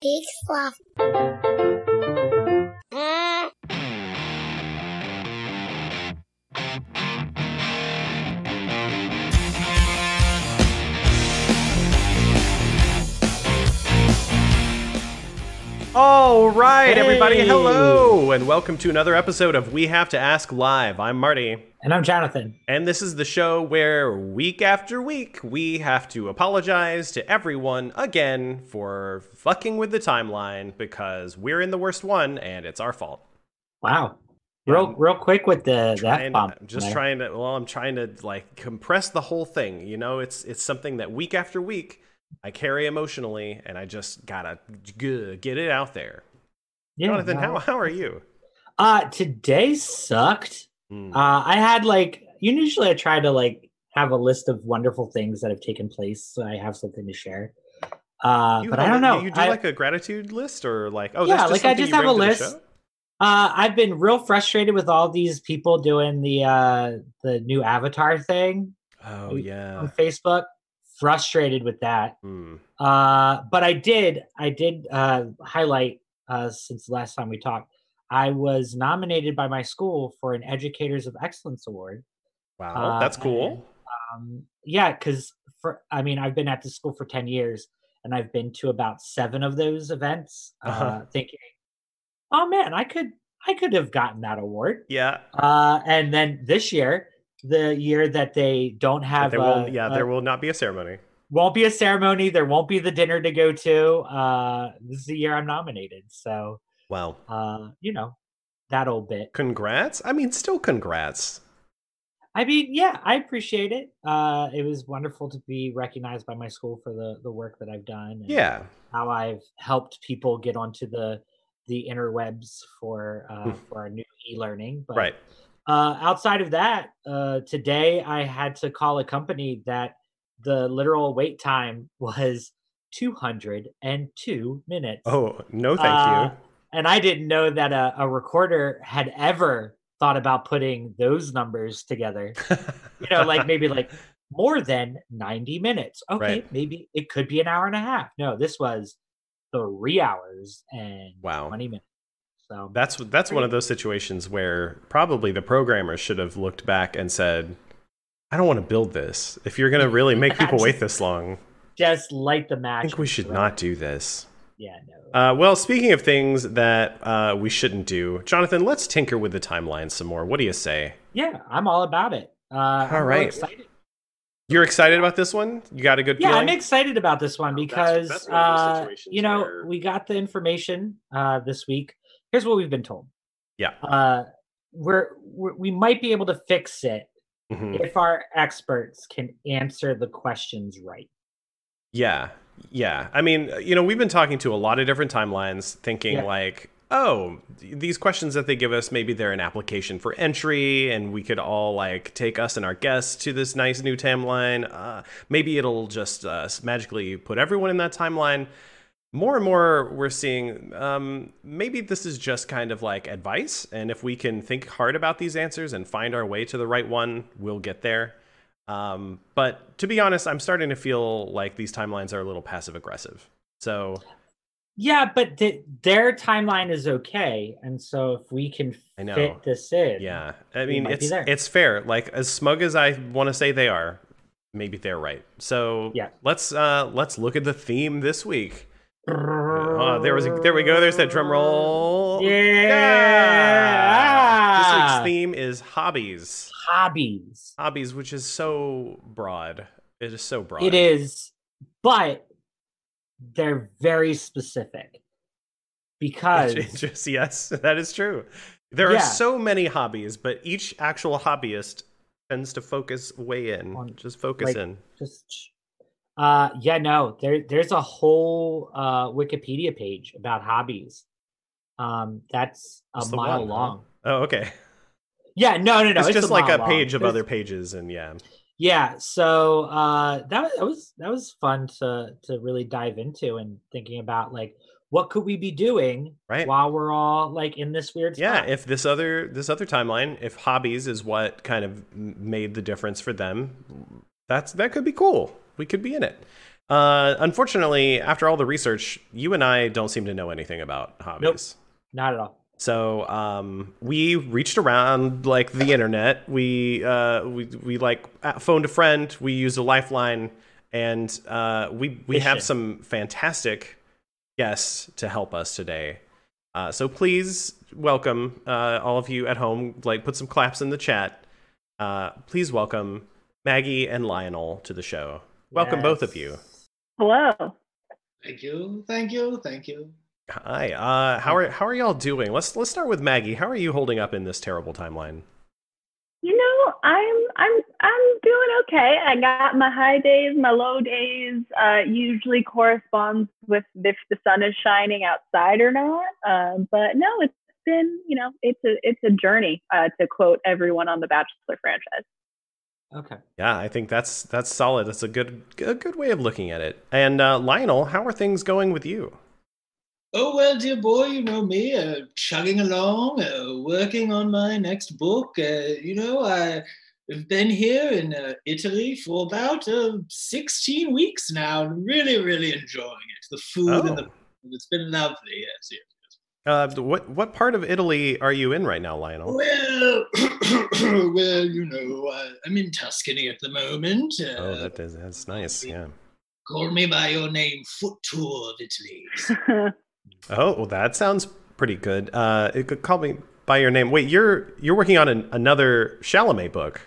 Big fluff. All right, everybody, hello, and welcome to another episode of We Have to Ask Live. I'm Marty, And I'm Jonathan. and this is the show where week after week we have to apologize to everyone again for fucking with the timeline because we're in the worst one and it's our fault. Wow. Real, um, real quick with the F bomb. I'm just trying to well, I'm trying to like compress the whole thing. You know, it's it's something that week after week I carry emotionally, and I just gotta g- get it out there. Yeah, Jonathan, no. how how are you? Uh, today sucked. Hmm. Uh, I had like usually I try to like have a list of wonderful things that have taken place, so I have something to share. Uh, You but I don't know. You do I, like a gratitude list, or like oh, Yeah, that's just like I just have a bring to the list. uh, I've been real frustrated with all these people doing the uh the new avatar thing Oh on yeah. Facebook. Frustrated with that. Hmm. Uh, but I did, I did uh, highlight uh, since the last time we talked. I was nominated by my school for an Educators of Excellence Award. Wow, Uh, that's cool. Um, yeah, because for I mean, I've been at the school for ten years, and I've been to about seven of those events, uh, Uh-huh. thinking, "Oh man, I could, I could have gotten that award." Yeah, Uh, and then this year, the year that they don't have, there a- will. Yeah, a- there will not be a ceremony. won't be a ceremony. There won't be the dinner to go to. Uh, this is the year I'm nominated. So, Wow. uh, you know, that old bit. Congrats. I mean, still congrats. I mean, yeah, I appreciate it. Uh, it was wonderful to be recognized by my school for the the work that I've done. And Yeah. how I've helped people get onto the the interwebs for uh, for our new e-learning. But Right. Uh, outside of that, uh, today I had to call a company that the literal wait time was 202 minutes. Oh no, thank Uh, And I didn't know that a, a recorder had ever thought about putting those numbers together. you. You know, like maybe like more than 90 minutes. Okay, Right. maybe it could be an hour and a half. No, this was three hours and Wow. 20 minutes. So That's that's one of those situations where probably the programmers should have looked back and said, "I don't want to build this. If you're going to really make people wait this long, just light the match." I think we should not do this." Yeah, no. Uh, well, speaking of things that uh, we shouldn't do, Jonathan, let's tinker with the timeline some more. What do you say? Yeah, I'm all about it. Uh, I'm right. excited. You're excited about this one? You got a good Yeah, feeling? I'm excited about this one because that's- that's one uh, you know where- we got the information uh, this week. Here's what we've been told. Yeah. Uh, we're, we're we might be able to fix it Mhm. if our experts can answer the questions right. Yeah. Yeah. I mean, you know, we've been talking to a lot of different timelines, thinking Yeah. like, oh, these questions that they give us, maybe they're an application for entry, and we could all like take us and our guests to this nice new timeline. Uh, maybe it'll just uh, magically put everyone in that timeline. More and more, we're seeing um, maybe this is just kind of like advice, and if we can think hard about these answers and find our way to the right one, we'll get there. Um, but to be honest, I'm starting to feel like these timelines are a little passive aggressive. So Yeah, but th- their timeline is okay, and so if we can fit this in, yeah, I mean it's it's fair. Like as smug as I want to say they are, maybe they're right. So Yeah. let's uh let's look at the theme this week. Oh, there was a, there we go. There's that drum roll. Yeah. This week's ah. theme is hobbies. hobbies. Hobbies, which is so broad. It is so broad. It is, but they're very specific because yes, that is true. There Yeah. are so many hobbies, but each actual hobbyist tends to focus way in. On, just focus like, in. just uh yeah no there there's a whole uh wikipedia page about hobbies um that's a mile one, huh? long Oh, okay. yeah no no no it's, just like a long. page of There's- other pages, and yeah, yeah so uh that, that was that was fun to to really dive into and thinking about like what could we be doing Right. while we're all like in this weird yeah. spot? If this other this other timeline, if hobbies is what kind of made the difference for them, that's that could be cool. We could be in it. Uh, unfortunately, after all the research, you and I don't seem to know anything about hobbies. Nope, Not at all. So um, we reached around like the internet. We uh, we we like phoned a friend. We used a lifeline, and uh, we we have some fantastic guests to help us today. Uh, so please welcome uh, all of you at home. Like put some claps in the chat. Uh, please welcome Maggie and Lionel to the show. Welcome Yes. both of you. Hello. Thank you, thank you, thank you. Hi. Uh, how are how are y'all doing? Let's let's start with Maggie. How are you holding up in this terrible timeline? You know, I'm I'm I'm doing okay. I got my high days, my low days. Uh, usually corresponds with if the sun is shining outside or not. Um, but no, it's been you know it's a it's a journey. Uh, to quote everyone on the Bachelor franchise. Okay. Yeah, I think that's that's solid. That's a good a good way of looking at it. And uh, Lionel, how are things going with you? Oh, well, dear boy, you know me, uh, chugging along, uh, working on my next book. Uh, you know, I have been here in uh, Italy for about uh, 16 weeks now, and really, really enjoying it. The food and the Oh. it's been lovely, yes, yes. Uh, what what part of Italy are you in right now, Lionel? Well, well, you know, uh, I'm in Tuscany at the moment. Uh, Oh, that is that's nice. Yeah. Call me by your name, Foot Tour of Italy. Oh, well, that sounds pretty good. Uh, it could call me by your name. Wait, you're you're working on an, another Chalamet book.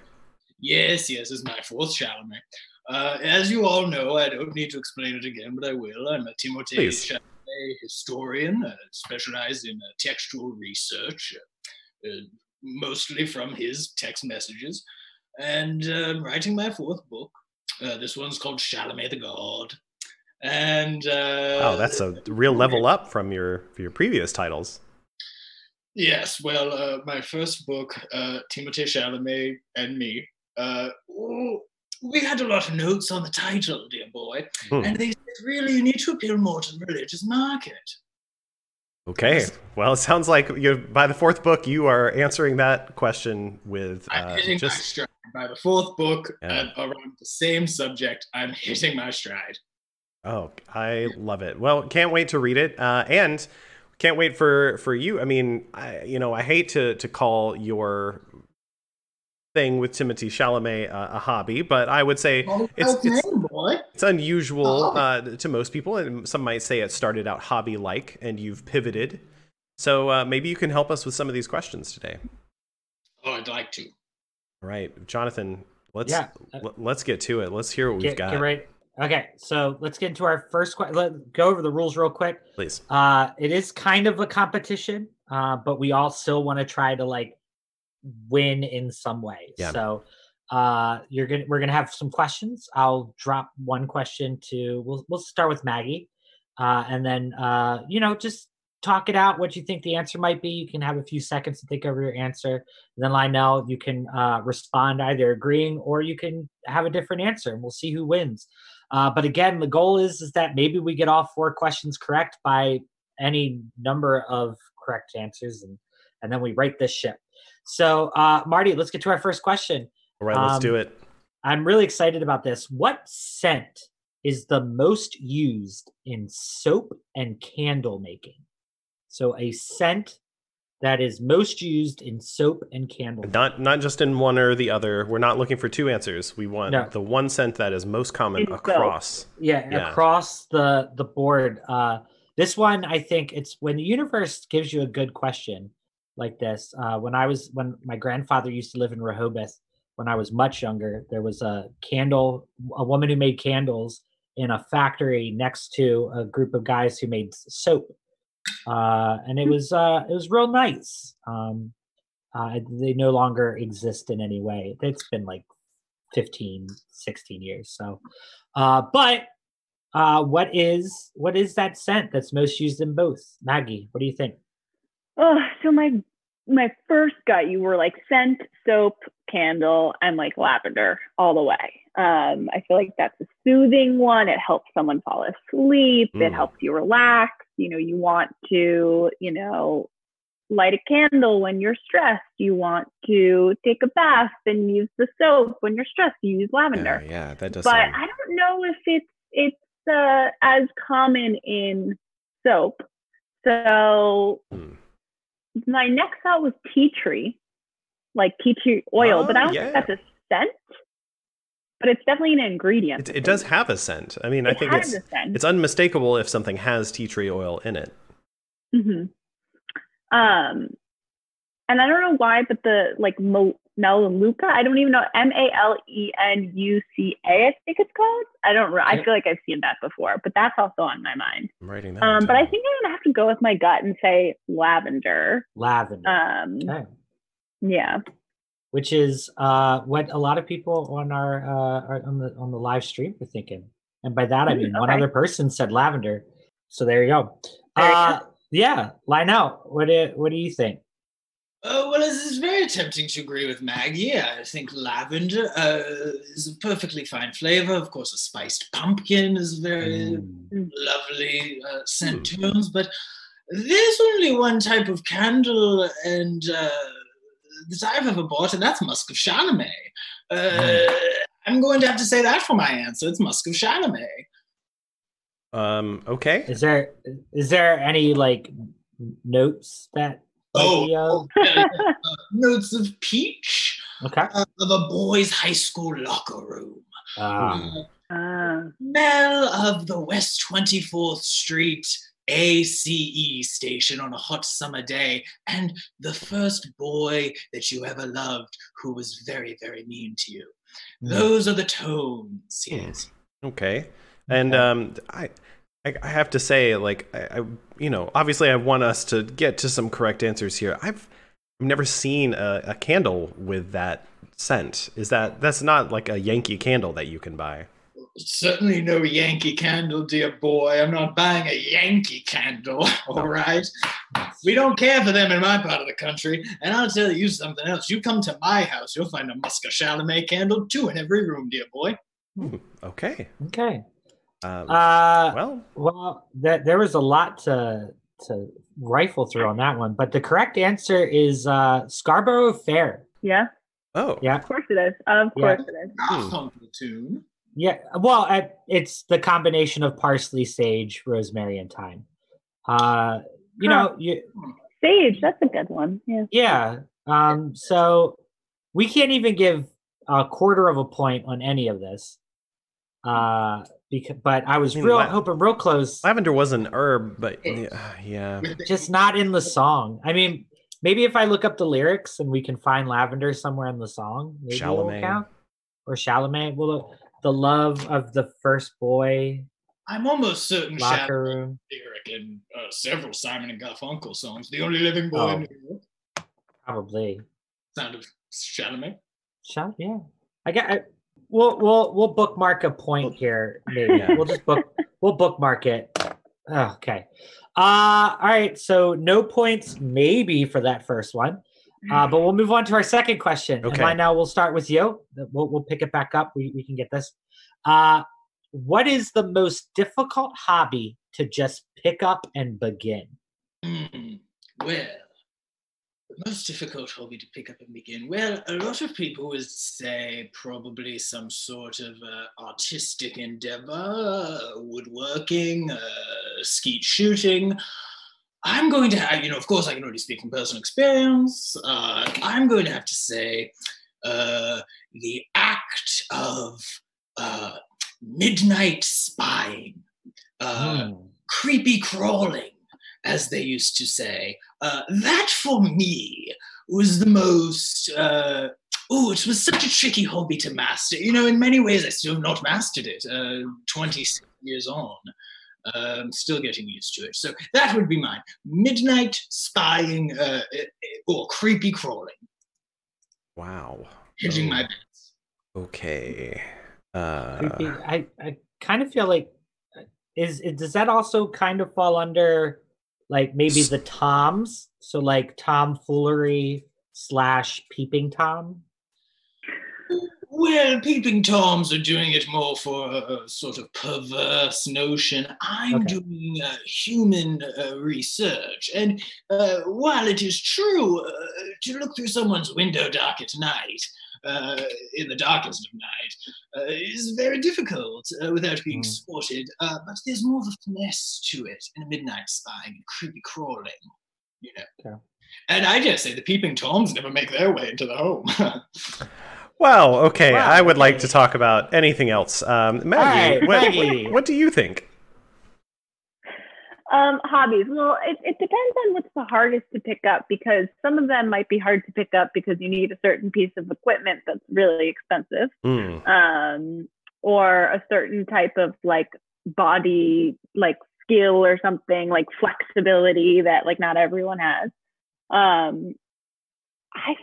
Yes, yes, it's my fourth Chalamet. Uh, as you all know, I don't need to explain it again, but I will. I'm a Timothée Please. Chalamet historian, uh, specialized in uh, textual research, uh, uh, mostly from his text messages, and uh, writing my fourth book. Uh, this one's called Chalamet the God. And uh, Wow, that's a real level up from your from your previous titles. Yes, well, uh, my first book, uh, Timothée Chalamet and me, uh, oh, we had a lot of notes on the title, dear boy, Hmm. and they said, really, you need to appeal more to the religious market. Okay. Well, it sounds like you by the fourth book you are answering that question with I'm uh, hitting my just stride. By the fourth book, Yeah. uh, around the same subject, I'm hitting my stride. Oh, I love it. Well, can't wait to read it, uh, and can't wait for for you. I mean, I, you know, I hate to to call your thing with Timothée Chalamet uh, a hobby, but I would say Oh, it's it's, name, boy. it's unusual Oh. uh, to most people, and some might say it started out hobby like, and you've pivoted. So uh, maybe you can help us with some of these questions today. Oh, I'd like to. All right, Jonathan, let's Yeah. l- let's get to it. Let's hear what we've got, get right. Okay, so let's get into our first question. Let go over the rules real quick. please. Uh, it is kind of a competition, uh, but we all still want to try to like win in some way. Yeah. So uh, you're gonna we're gonna have some questions. I'll drop one question to we'll we'll start with Maggie, uh, and then uh, you know just talk it out what you think the answer might be. You can have a few seconds to think over your answer. And then Lionel, you can uh, respond either agreeing or you can have a different answer, and we'll see who wins. Uh, but again, the goal is is that maybe we get all four questions correct by any number of correct answers, and and then we rate this ship. So, uh, Marty, let's get to our first question. All right, let's Um, do it. I'm really excited about this. What scent is the most used in soap and candle making? So, a scent that is most used in soap and candle. making. Not not just in one or the other. We're not looking for two answers. We want No. the one scent that is most common In across. yeah, Yeah. across the the board uh this one i think it's when the universe gives you a good question like this uh when i was when my grandfather used to live in rehoboth when i was much younger there was a candle a woman who made candles in a factory next to a group of guys who made soap. Uh and it was uh it was real nice. Um uh they no longer exist in any way. It's been like 15 16 years so uh but uh what is what is that scent that's most used in both? Maggie what do you think? Oh, so my my first gut, you were like scent, soap, candle, and like lavender all the way. Um, I feel like that's a soothing one. It helps someone fall asleep. It Mm. helps you relax. You know, you want to, you know, light a candle when you're stressed. You want to take a bath and use the soap when you're stressed. You use lavender Yeah, yeah, that does. but sound- I don't know if it's it's uh, as common in soap. So Hmm. my next thought was tea tree, like tea tree oil, but I Oh, don't yeah. think that's a scent. But it's definitely an ingredient. It, it does have a scent. I mean, I think it's it's unmistakable if something has tea tree oil in it. hmm Um, and I don't know why, but the like Mo- Melaleuca, I don't even know M A L E N U C A. I think it's called. I don't. I feel like I've seen that before, but that's also on my mind. I'm writing that. Um, but I think I'm gonna have to go with my gut and say lavender. Lavender. Um, okay. Yeah. Which is uh, what a lot of people on our, uh, are on the on the live stream were thinking, and by that I Mm, mean one other person said lavender. So there you go. There you uh, Yeah, Lionel, what do what do you think? Oh, well, it's, it's very tempting to agree with Maggie. I think lavender uh, is a perfectly fine flavor. Of course, a spiced pumpkin is very Mm. lovely uh, scent tones, but there's only one type of candle and uh, that I've ever bought, and that's Musk of Chalamet. Uh, I'm going to have to say that for my answer. It's Musk of Chalamet. Um, okay. Is there is there any like notes that? Oh, uh, oh, yeah, yeah. Uh, notes of peach okay. uh, of a boys' high school locker room. Uh, Ah. smell of the West 24th Street ACE station on a hot summer day, and the first boy that you ever loved who was very, very mean to you. mm. Those are the tones, yes. Okay. And um, I, I I have to say, like, I, I, you know, obviously, I want us to get to some correct answers here. I've never seen a, a candle with that scent. Is that that's not like a Yankee candle that you can buy? Certainly no Yankee candle, dear boy. I'm not buying a Yankee candle, all right? We don't care for them in my part of the country. And I'll tell you something else. You come to my house, you'll find a Musk of Chalamet candle, two in every room, dear boy. Hmm, okay. Okay. Um, Uh, well, Well, that there was a lot to to rifle through on that one, but the correct answer is uh, Scarborough Fair. Yeah. oh, Yeah, Of course it is. Of Yeah. course it is. Ah, Hmm. funky tune. Yeah. Well, uh, it's the combination of parsley, sage, rosemary, and thyme. Uh, you Huh. know, you, Sage, that's a good one. Yeah. yeah. Um, so we can't even give a quarter of a point on any of this. Uh, because but I was I mean, real la- hoping real close. lavender was an herb, but yeah, yeah. just not in the song. I mean, maybe if I look up the lyrics and we can find lavender somewhere in the song, maybe it'll Chalamet. count. Or Chalamet. Well, the love of the first boy, I'm almost certain locker Chalamet room. lyric in uh, several Simon and Garfunkel songs. The only living boy Oh. in New York. Probably. Sound of Chalamet. Shall yeah. I got. I, we'll we'll we'll bookmark a point here. Maybe Yeah. we'll just book we'll bookmark it. Oh, okay. Uh all right. So no points maybe for that first one. Uh, but we'll move on to our second question. Okay. And by now we'll start with you. We'll we'll pick it back up. We we can get this. Uh what is the most difficult hobby to just pick up and begin? Hmm. Well, the most difficult hobby to pick up and begin. Well, a lot of people would say probably some sort of uh, artistic endeavor, uh, woodworking, uh, skeet shooting. I'm going to have, you know, of course, I can only speak from personal experience. Uh, I'm going to have to say uh, the act of uh, midnight spying. Uh, Hmm. creepy crawling, as they used to say. Uh, that for me was the most. Uh, oh, it was such a tricky hobby to master. You know, in many ways, I still have not mastered it. Uh, Twenty years on, um, still getting used to it. So that would be mine: midnight spying uh, eh, or creepy crawling, Wow. hedging Oh, my bets. Okay. Uh, Creepy. I, I kind of feel like uh, is does that also kind of fall under like maybe the toms so like tomfoolery slash peeping tom Well, peeping toms are doing it more for a, a sort of perverse notion. I'm Okay. doing uh, human uh, research, and uh, while it is true uh, to look through someone's window dark at night uh, in the darkest of night uh, is very difficult uh, without being Mm. spotted. Uh, but there's more of a finesse to it in a midnight spying and creepy crawling, you know. Okay. And I dare say the peeping toms never make their way into the home. Well, okay. Wow, I would like to talk about anything else. Um, Maggie, right, what, Maggie. what do you think? Um, hobbies. Well, it, it depends on what's the hardest to pick up because some of them might be hard to pick up because you need a certain piece of equipment that's really expensive, Hmm. um, or a certain type of like body like skill or something like flexibility that like not everyone has. Um, I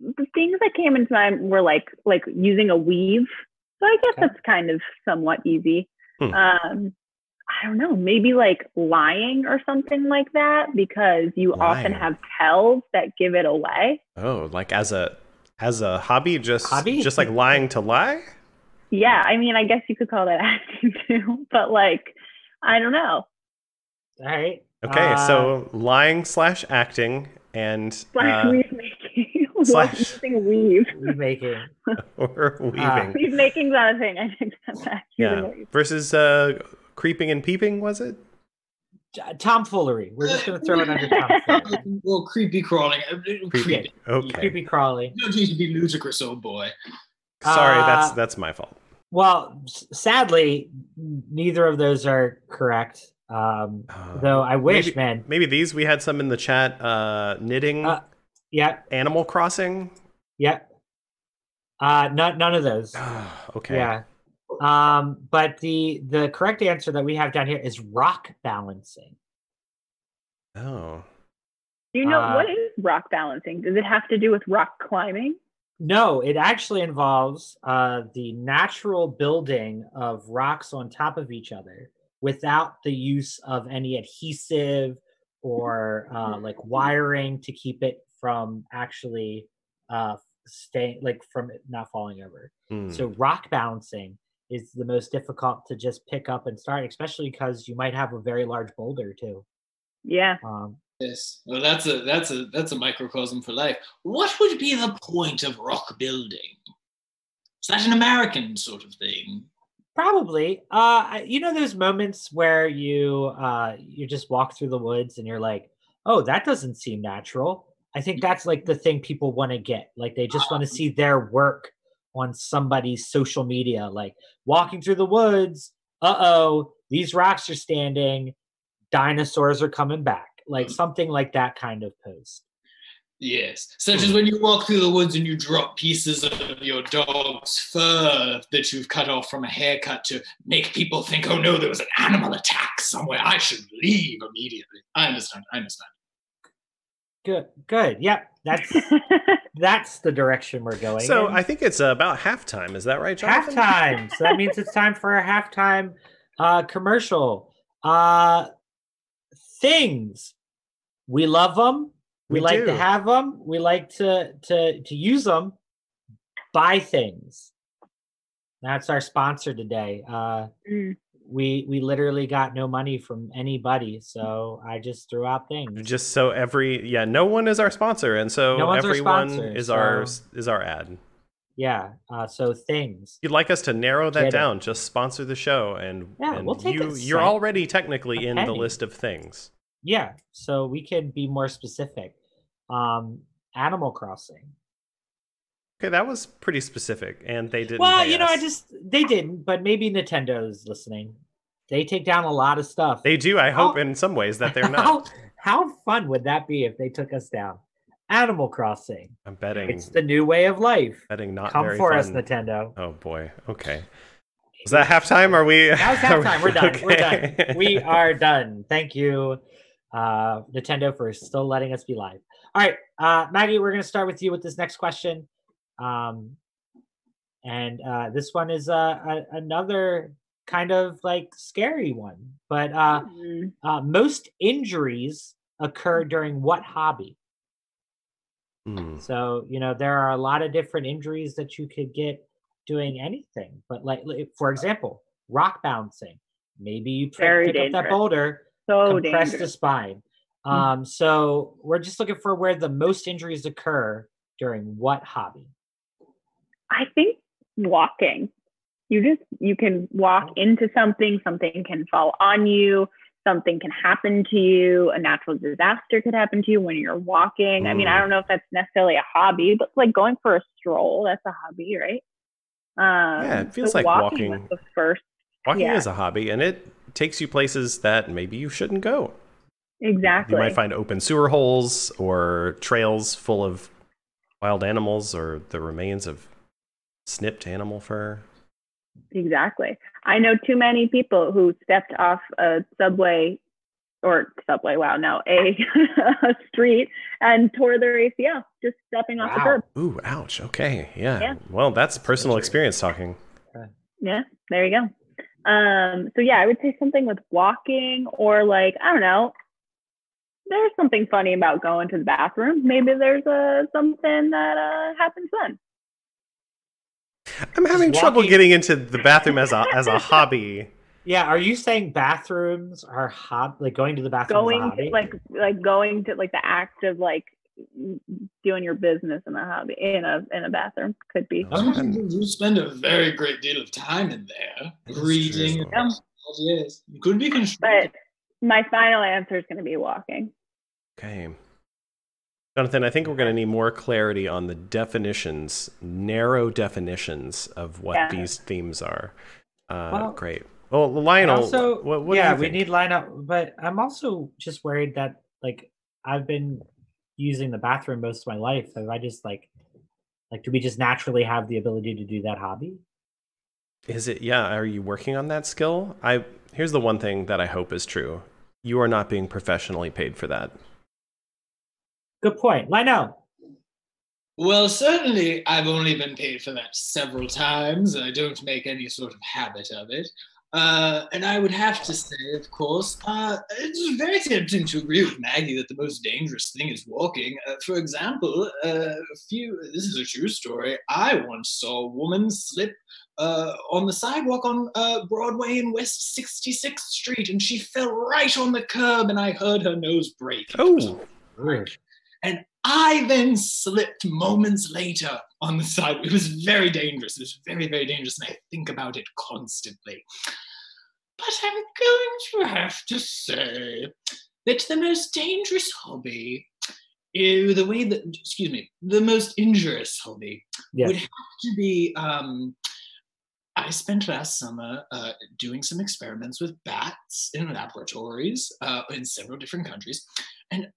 the things that came into mind were like like using a weave. So I guess Okay. that's kind of somewhat easy. Hmm. Um, I don't know, maybe like lying or something like that because you often have tells that give it away. Oh, like as a as a hobby, just Hobby? just like lying to lie. Yeah, I mean, I guess you could call that acting too, but like, I don't know. All right. Okay, Uh, so lying slash acting and Slash uh, weave making. slash- using weave. remaking. or weaving. Uh, Weave making's not a thing. I think that's that. Yeah. Versus uh, creeping and peeping, was it? J- Tomfoolery. We're just gonna throw it under tomfoolery. well, creepy crawling. uh, Creepy. Okay. Creepy crawly. You don't need to be ludicrous, old boy. Sorry, that's Uh, that's my fault. Well, sadly, neither of those are correct. Um, Uh, though I wish, maybe, man. Maybe these we had some in the chat. Uh, knitting, Uh, Yep, Animal Crossing. yep. Uh, none, none of those. okay. Yeah. Um, but the the correct answer that we have down here is rock balancing. Oh. Do you know Uh, what is rock balancing? Does it have to do with rock climbing? No, it actually involves uh, the natural building of rocks on top of each other without the use of any adhesive or uh, like wiring to keep it from actually uh, staying, like from not falling over. Hmm. So rock balancing is the most difficult to just pick up and start, especially because you might have a very large boulder too. Yeah. Um, Yes. Well, that's a that's a that's a microcosm for life. What would be the point of rock building? Is that an American sort of thing? Probably. Uh you know those moments where you uh you just walk through the woods and you're like, "Oh, that doesn't seem natural." I think mm-hmm. that's like the thing people want to get. Like they just want to uh-huh. see their work on somebody's social media like walking through the woods. Uh-oh, these rocks are standing. Dinosaurs are coming back. Like mm. something like that kind of post. Yes. Such as mm. when you walk through the woods and you drop pieces of your dog's fur that you've cut off from a haircut to make people think, oh no, there was an animal attack somewhere. I should leave immediately. I understand. I understand. Good. Good. Yep. That's that's the direction we're going. So in. I think it's uh, about halftime. Is that right, Jonathan? halftime. so that means it's time for a halftime uh, commercial. Uh, things we love them. We, We like do. to have them. We like to to to use them. Buy things. That's our sponsor today. Uh, Mm. We we literally got no money from anybody, so I just threw out things. Just so every yeah, no one is our sponsor, and so No everyone sponsor, is our is our ad. yeah. Uh, so things. You'd like us to narrow that Get it. down, just sponsor the show, and, Yeah, and we'll take you you're already technically in the list of things. Yeah, so we can be more specific. Um, Animal Crossing. Okay, that was pretty specific, and they didn't. Well, you know, I just they didn't, but maybe Nintendo's listening. They take down a lot of stuff. they do. I hope in some ways that they're not. how fun would that be if they took us down? Animal Crossing. I'm betting. It's the new way of life. betting not Come very for fun. us, Nintendo. Oh boy. Okay. Is that halftime? Are we? That was halftime. We're done. We're done. We are done. Thank you, uh, Nintendo, for still letting us be live. All right, uh, Maggie, we're going to start with you with this next question. Um, and uh, this one is uh, a, another kind of like scary one. But uh, Mm. uh, most injuries occur during what hobby? Hmm. So, you know, there are a lot of different injuries that you could get doing anything. But, like, for example, rock bouncing. Maybe you pick, Very pick up that boulder, So compress the dangerous. spine. Mm. Um, so we're just looking for where the most injuries occur during what hobby? I think walking. You just you can walk into something, something can fall on you, something can happen to you, a natural disaster could happen to you when you're walking. I mean, I Mm. don't know if that's necessarily a hobby, but like going for a stroll, that's a hobby, right? Um, Yeah, it feels so like walking. walking- the first Walking Yeah. is a hobby, and it takes you places that maybe you shouldn't go. exactly. You might find open sewer holes or trails full of wild animals or the remains of snipped animal fur. Exactly. I know too many people who stepped off a subway or subway, wow, no, a, a street and tore their ACL just stepping off the curb. Ooh, ouch. Okay. Yeah. Yeah. Well, that's personal experience talking. Yeah, there you go. Um, so yeah, I would say something with walking or like, I don't know. There's something funny about going to the bathroom. Maybe there's a something that uh, happens then. I'm having trouble walking- getting into the bathroom as a as a hobby. Yeah, are you saying bathrooms are hot? like going to the bathroom? is a Going hobby? to like like going to like the act of like doing your business in a hobby in a in a bathroom could be. Oh. Some people do spend a very great deal of time in there, That's reading. true. Yes, it could be But my final answer is going to be walking. Okay. Jonathan, I think we're going to need more clarity on the definitions, narrow definitions of what Yeah. these themes are. Uh, Well, great. Well, Lionel, also, what, what do yeah, you we need line up, but I'm also just worried that like I've been using the bathroom most of my life. Have I just like like do we just naturally have the ability to do that hobby? Is it? Yeah. Are you working on that skill? I here's the one thing that I hope is true. You are not being professionally paid for that. Good point. Lionel. Well, certainly, I've only been paid for that several times. I don't make any sort of habit of it. Uh, and I would have to say, of course, uh, it's very tempting to agree with Maggie that the most dangerous thing is walking. Uh, for example, uh, a few, this is a true story. I once saw a woman slip uh, on the sidewalk on uh, Broadway in West 66th Street, and she fell right on the curb, and I heard her nose break. Oh, Weird. And I then slipped moments later on the side. It was very dangerous. It was very, very dangerous, and I think about it constantly. But I'm going to have to say that the most dangerous hobby, the way that, excuse me, the most injurious hobby Yes. would have to be. Um, I spent last summer uh, doing some experiments with bats in laboratories uh, in several different countries, and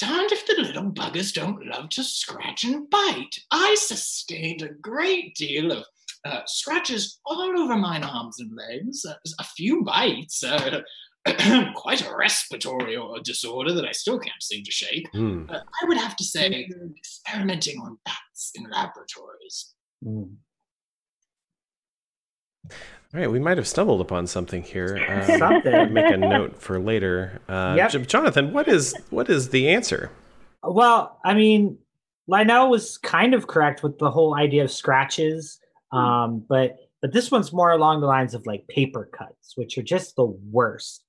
darned if the little buggers don't love to scratch and bite. I sustained a great deal of uh, scratches all over my arms and legs, uh, a few bites, uh, quite a respiratory disorder that I still can't seem to shake. hmm. Uh, I would have to say experimenting on bats in laboratories. Mm. All right, we might have stumbled upon something here. Um, Something. Make a note for later. Uh, Yep. J- Jonathan, what is what is the answer? Well, I mean, Lionel was kind of correct with the whole idea of scratches, um, but but this one's more along the lines of like paper cuts, which are just the worst.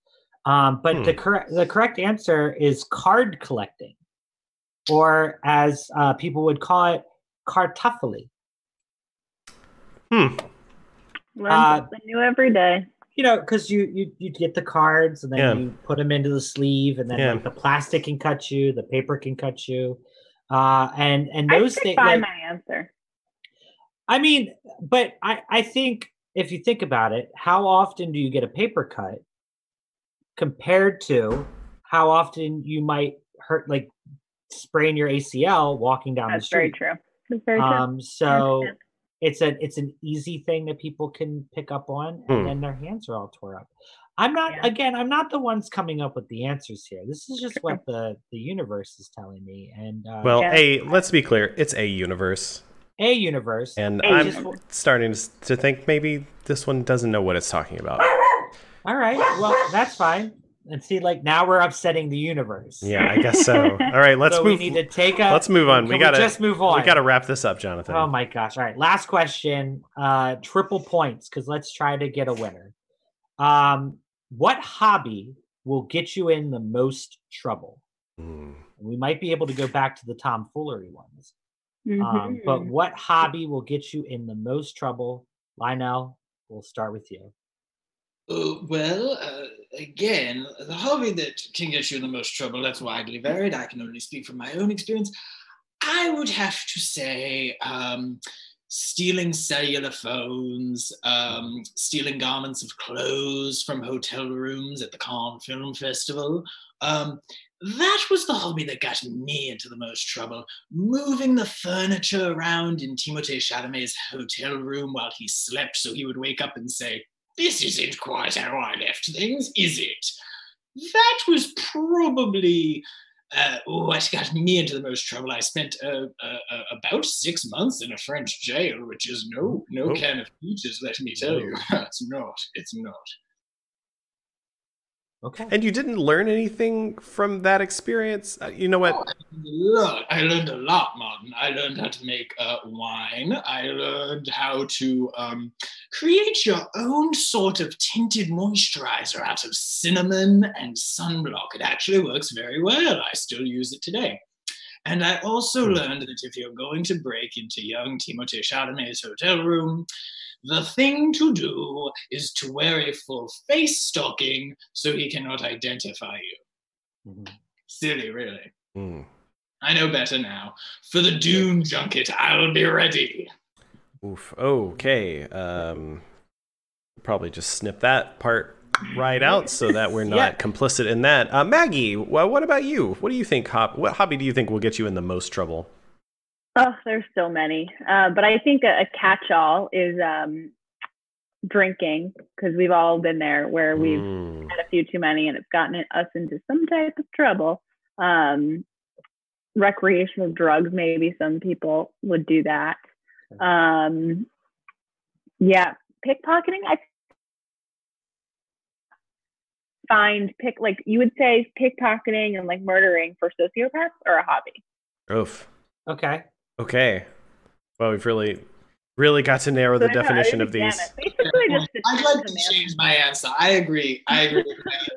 Um, but Hmm. the correct the correct answer is card collecting, or as uh, people would call it, cartophily. Hmm. Learn Uh, something new every day. You know, because you you you get the cards and then Yeah. you put them into the sleeve, and then Yeah. like, the plastic can cut you, the paper can cut you, uh, and and those stick things. by like- my answer. I mean, but I, I think if you think about it, how often do you get a paper cut compared to how often you might hurt, like sprain your ACL walking down That's the very street? true. That's very true. Um, so understand. It's a it's an easy thing that people can pick up on, and Hmm. then their hands are all tore up. I'm not Yeah. again. I'm not the ones coming up with the answers here. This is just what the the universe is telling me, and uh, Well, Yeah. a let's be clear, it's a universe, a universe. and A I'm universe. starting to to think maybe this one doesn't know what it's talking about. All right, well that's fine. And see, like now we're upsetting the universe. Yeah, I guess so. All right, let's so move. we need to take a. let's move on. We gotta just move on. We gotta wrap this up, Jonathan. Oh my gosh! All right, last question. Uh, triple points because let's try to get a winner. Um, what hobby will get you in the most trouble? Hmm. We might be able to go back to the tomfoolery ones. Um, but Mhm. what hobby will get you in the most trouble? Lionel, we'll start with you. Uh, well, uh, again, the hobby that can get you the most trouble, that's widely varied. I can only speak from my own experience. I would have to say um, stealing cellular phones, um, stealing garments of clothes from hotel rooms at the Cannes Film Festival. Um, that was the hobby that got me into the most trouble. Moving the furniture around in Timothée Chalamet's hotel room while he slept so he would wake up and say, this isn't quite how I left things, is it? That was probably uh, what got me into the most trouble. I spent uh, uh, uh, about six months in a French jail, which is no no Oh. can of peaches, let me tell you. it's not. It's not. Okay. And you didn't learn anything from that experience? Uh, You know what? Oh, Look, I learned a lot, Martin. I learned how to make uh, wine. I learned how to um, create your own sort of tinted moisturizer out of cinnamon and sunblock. It actually works very well. I still use it today. And I also Hmm. learned that if you're going to break into young Timothée Chalamet's hotel room, the thing to do is to wear a full face stocking so he cannot identify you. Mhm. Silly, really. Hmm. I know better now. For the Dune junket, I'll be ready. Oof. Okay. Um, probably just snip that part right out so that we're not Yeah. complicit in that. Uh, Maggie, well, what about you? What do you think? Hop- what hobby do you think will get you in the most trouble? Oh, there's so many. Uh, but I think a, a catch-all is um, drinking because we've all been there where we've Mm. had a few too many and it's gotten us into some type of trouble. Um, recreational drugs, maybe some people would do that. Um, yeah, pickpocketing. I find pick like you would say pickpocketing and like murdering for sociopaths are a hobby. Oof. Okay. Okay. Well, we've really, really got to narrow the So, yeah, definition I of these. yeah, Basically, just I'd like to change my answer. I agree. I agree.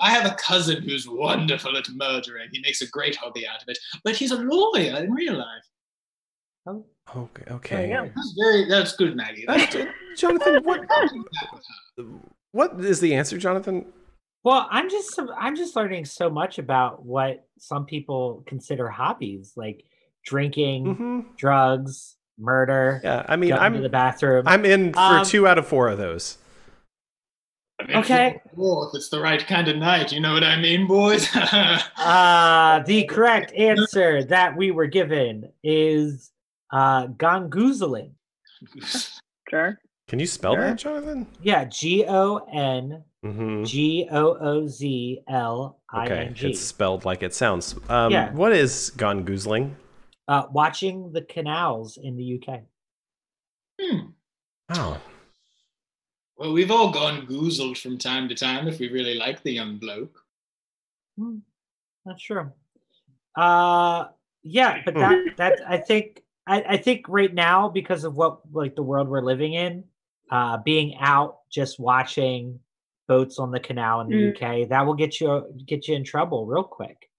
I have a cousin who's wonderful at murdering. He makes a great hobby out of it. But he's a lawyer in real life. Oh, Okay. Okay. you go. That's very. That's good, Maggie. That's Uh, Jonathan, what I'll take that with her. what is the answer, Jonathan? Well, I'm just I'm just learning so much about what some people consider hobbies, like drinking, hmm drugs, murder, Yeah. I mean, I'm in the bathroom. I'm in for Um, two out of four of those. I mean, Okay. If it's the right kind of night, you know what I mean, boys? Uh, the correct answer that we were given is uh, gongoozling. sure. Can you spell Sure. that, Jonathan? Yeah, G O N Mm-hmm. G O O Z L I Okay, it's spelled like it sounds. Um, Yeah. What is gongoozling? Uh, watching the canals in the UK. Hmm. Oh, Well, we've all gone goozled from time to time if we really like the young bloke. Hmm, Not sure. Uh, yeah, but Hmm. that that I think I, I think right now because of what like the world we're living in, uh, being out just watching boats on the canal in the Mm. UK, that will get you get you in trouble real quick.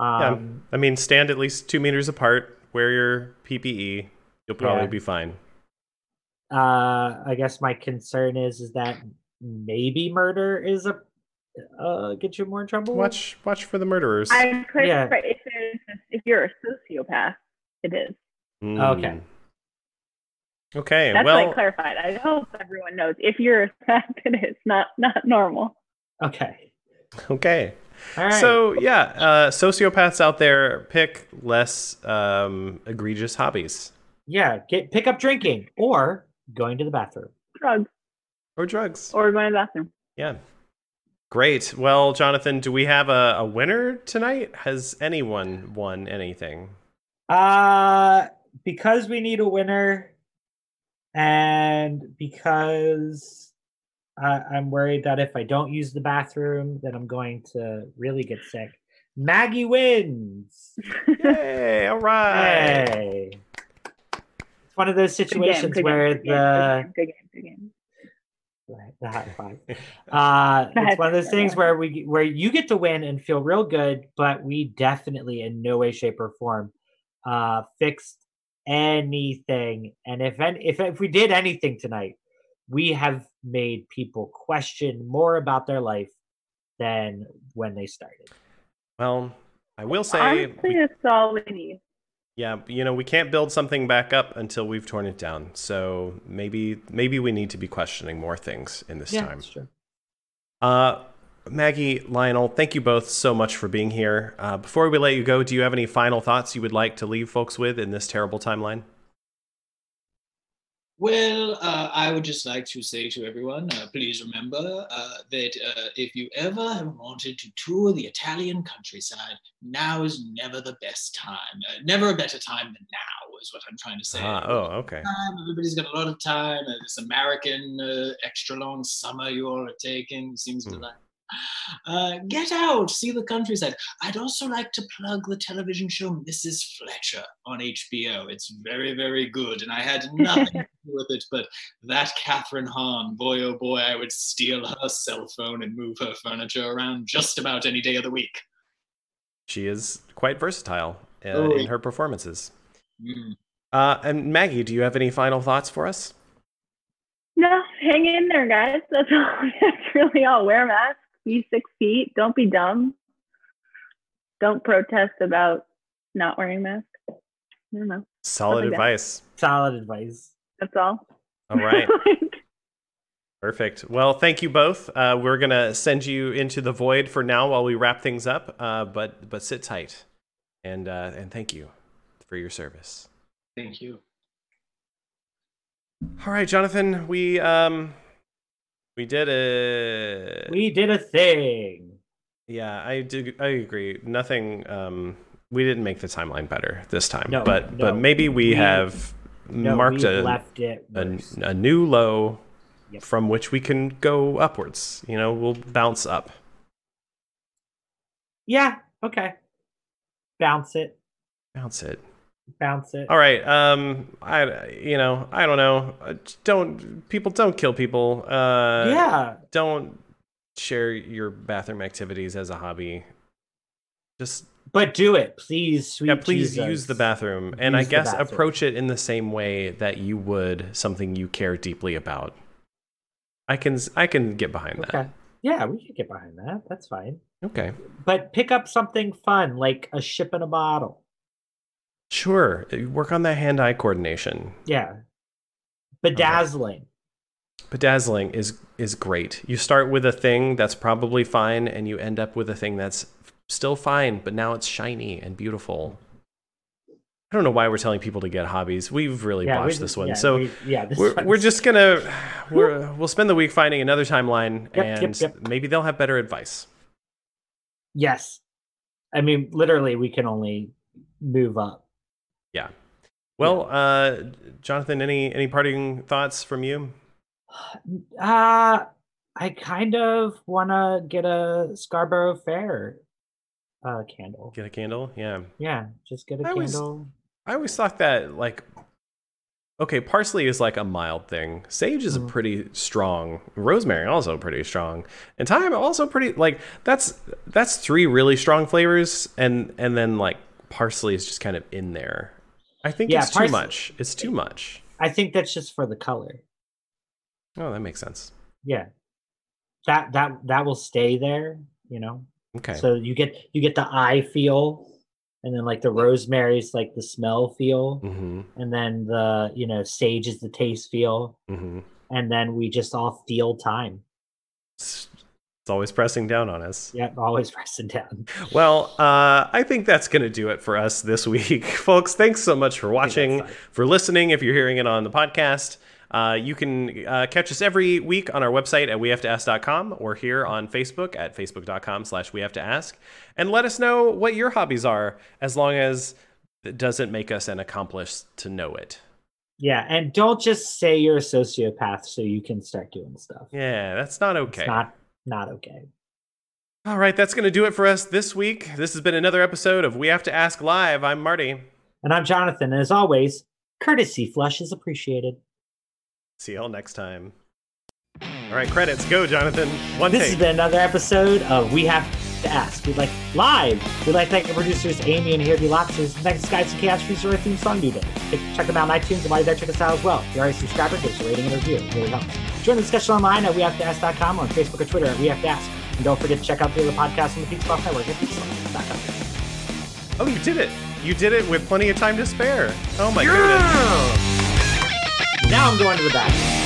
Yeah. Um, I mean, stand at least two meters apart. Wear your PPE. You'll probably Yeah. be fine. uh, I guess my concern is is that maybe murder is a uh get you more in trouble. Watch, watch for the murderers. I could Yeah. if if you're a sociopath, it is. Okay. Mm. Okay. That's well, like clarified. I hope everyone knows if you're a psychopath, it is not not normal. Okay. okay. All right. So yeah, uh, sociopaths out there pick less um, egregious hobbies yeah, get pick up drinking or going to the bathroom. Drugs or drugs. or going to the bathroom. Yeah. Great. Well, Jonathan, do we have a, a winner tonight? Has anyone won anything? Uh because we need a winner and because uh, I'm worried that if I don't use the bathroom, then I'm going to really get sick. Maggie wins. Yay! All right. Hey. It's one of those Good game, situations good game, where good game, the good game, good game, the high five. Uh, it's one of those things where we where you get to win and feel real good, but we definitely in no way, shape, or form uh, fixed anything, and if any, if if we did anything tonight, we have made people question more about their life than when they started. Well, I will say, Honestly, we- that's all we need. yeah, you know, we can't build something back up until we've torn it down. So maybe maybe we need to be questioning more things in this time. that's true. Uh, Maggie, Lionel, thank you both so much for being here. Uh, before we let you go, do you have any final thoughts you would like to leave folks with in this terrible timeline? Well, uh, I would just like to say to everyone, uh, please remember uh, that uh, if you ever have wanted to tour the Italian countryside, now is never the best time. Uh, never a better time than now, is what I'm trying to say. Ah, oh, okay. Time, everybody's got a lot of time. Uh, this American uh, extra long summer you all are taking seems Hmm. delightful. Uh, get out, see the countryside. I'd also like to plug the television show Mrs. Fletcher on HBO. It's very, very good, and I had nothing to do with it, but that Kathryn Hahn, boy oh boy, I would steal her cell phone and move her furniture around just about any day of the week. She is quite versatile uh, Oh, in her performances. Mm. Uh, and Maggie, do you have any final thoughts for us? No, hang in there, guys. That's all. That's really all. Wear a mask. Be six feet. Don't be dumb. Don't protest about not wearing masks. I don't know. Solid Nothing bad. advice. Solid advice. That's all. All right. Perfect. Well, thank you both. Uh, we're gonna send you into the void for now while we wrap things up. Uh, but but sit tight, and uh, and thank you for your service. Thank you. All right, Jonathan. We um we did it. We did a thing. Yeah, I do. I agree. Nothing. Um, we didn't make the timeline better this time, No, but no. but maybe we, We- have No, marked a, left it a a new low Yep. from which we can go upwards. You know, we'll bounce up. Yeah. Okay. Bounce it. Bounce it. Bounce it. All right. Um, I you know I don't know. Uh, Don't people don't kill people. Uh, yeah. Don't share your bathroom activities as a hobby. Just But do it, please. Sweet yeah, please Jesus. use the bathroom, and I Use the guess approach it in the same way that you would something you care deeply about. I can I can get behind that. Yeah, we can get behind that. That's fine. Okay. But pick up something fun, like a ship in a bottle. Sure. Eh, work on that hand-eye coordination. Yeah. Bedazzling. Bedazzling is is great. You start with a thing that's probably fine, and you end up with a thing that's still fine, but now it's shiny and beautiful. I don't know why we're telling people to get hobbies. We've really Yeah, botched this one. yeah, so we- yeah, this we're, we're just gonna we're we'll spend the week finding another timeline, Yep, yep, and yep. maybe they'll have better advice. Yes. I mean, literally, we can only move up. Yeah. Well, uh, Jonathan, any any parting thoughts from you? Uh, I kind of want to get a Scarborough Fair uh, candle. Get a candle? Yeah. Yeah, just get a I candle. I always thought that like okay, parsley is like a mild thing. Sage is a Mhm. pretty strong. Rosemary also pretty strong. And thyme also pretty like that's that's three really strong flavors and and then like parsley is just kind of in there. I think Yeah, it's too much. It's too much. I think that's just for the color. Oh, that makes sense. Yeah, that that that will stay there. You know, Okay. so you get you get the eye feel, and then like the rosemary's like the smell feel, mhm. and then the you know sage is the taste feel, Mhm. and then we just all feel time. It's, always pressing down on us. Yeah, always pressing down. Well, uh, I think that's going to do it for us this week. Folks, thanks so much for watching, for listening. If you're hearing it on the podcast, uh, you can uh, catch us every week on our website at wehavetoask.com or here on Facebook at facebook.com slash we have to ask. And let us know what your hobbies are as long as it doesn't make us an accomplice to know it. Yeah, and don't just say you're a sociopath so you can start doing stuff. Yeah, that's not okay. It's not not okay. All right, that's going to do it for us this week. This has been another episode of We Have to Ask Live. I'm Marty. And I'm Jonathan, and as always, courtesy flush is appreciated. See y'all next time. All right, credits. Go, Jonathan. One This take. has been another episode of We Have to ask. We'd like live. We'd like to thank the producers Amy and Here Be Lobsters. Thanks Skies and Chaos for our theme song today. Check them out on iTunes and while you're there, check us out as well. If you're already a subscriber, give us a rating and review. It really helps. Join the discussion online at wehavetoask.com or on Facebook or Twitter at We Have to Ask. And don't forget to check out the other podcasts on the Peak Sloth Network at peaksloth.com. Oh, you did it. You did it with plenty of time to spare. Oh my goodness. Now I'm going to the back.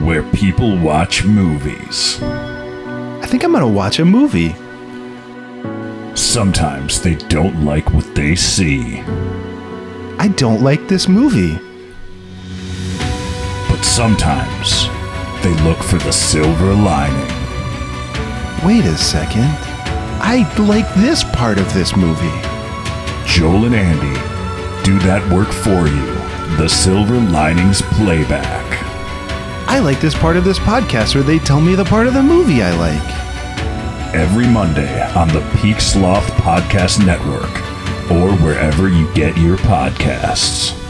where people watch movies, I think I'm to watch a movie. sometimes they don't like what they see, I don't like this movie. but sometimes they look for the silver lining. Wait a second. I like this part of this movie. Joel and Andy do that work for you. The Silver Linings Playback. I like this part of this podcast where they tell me the part of the movie I like. Every Monday on the Peak Sloth Podcast Network or wherever you get your podcasts.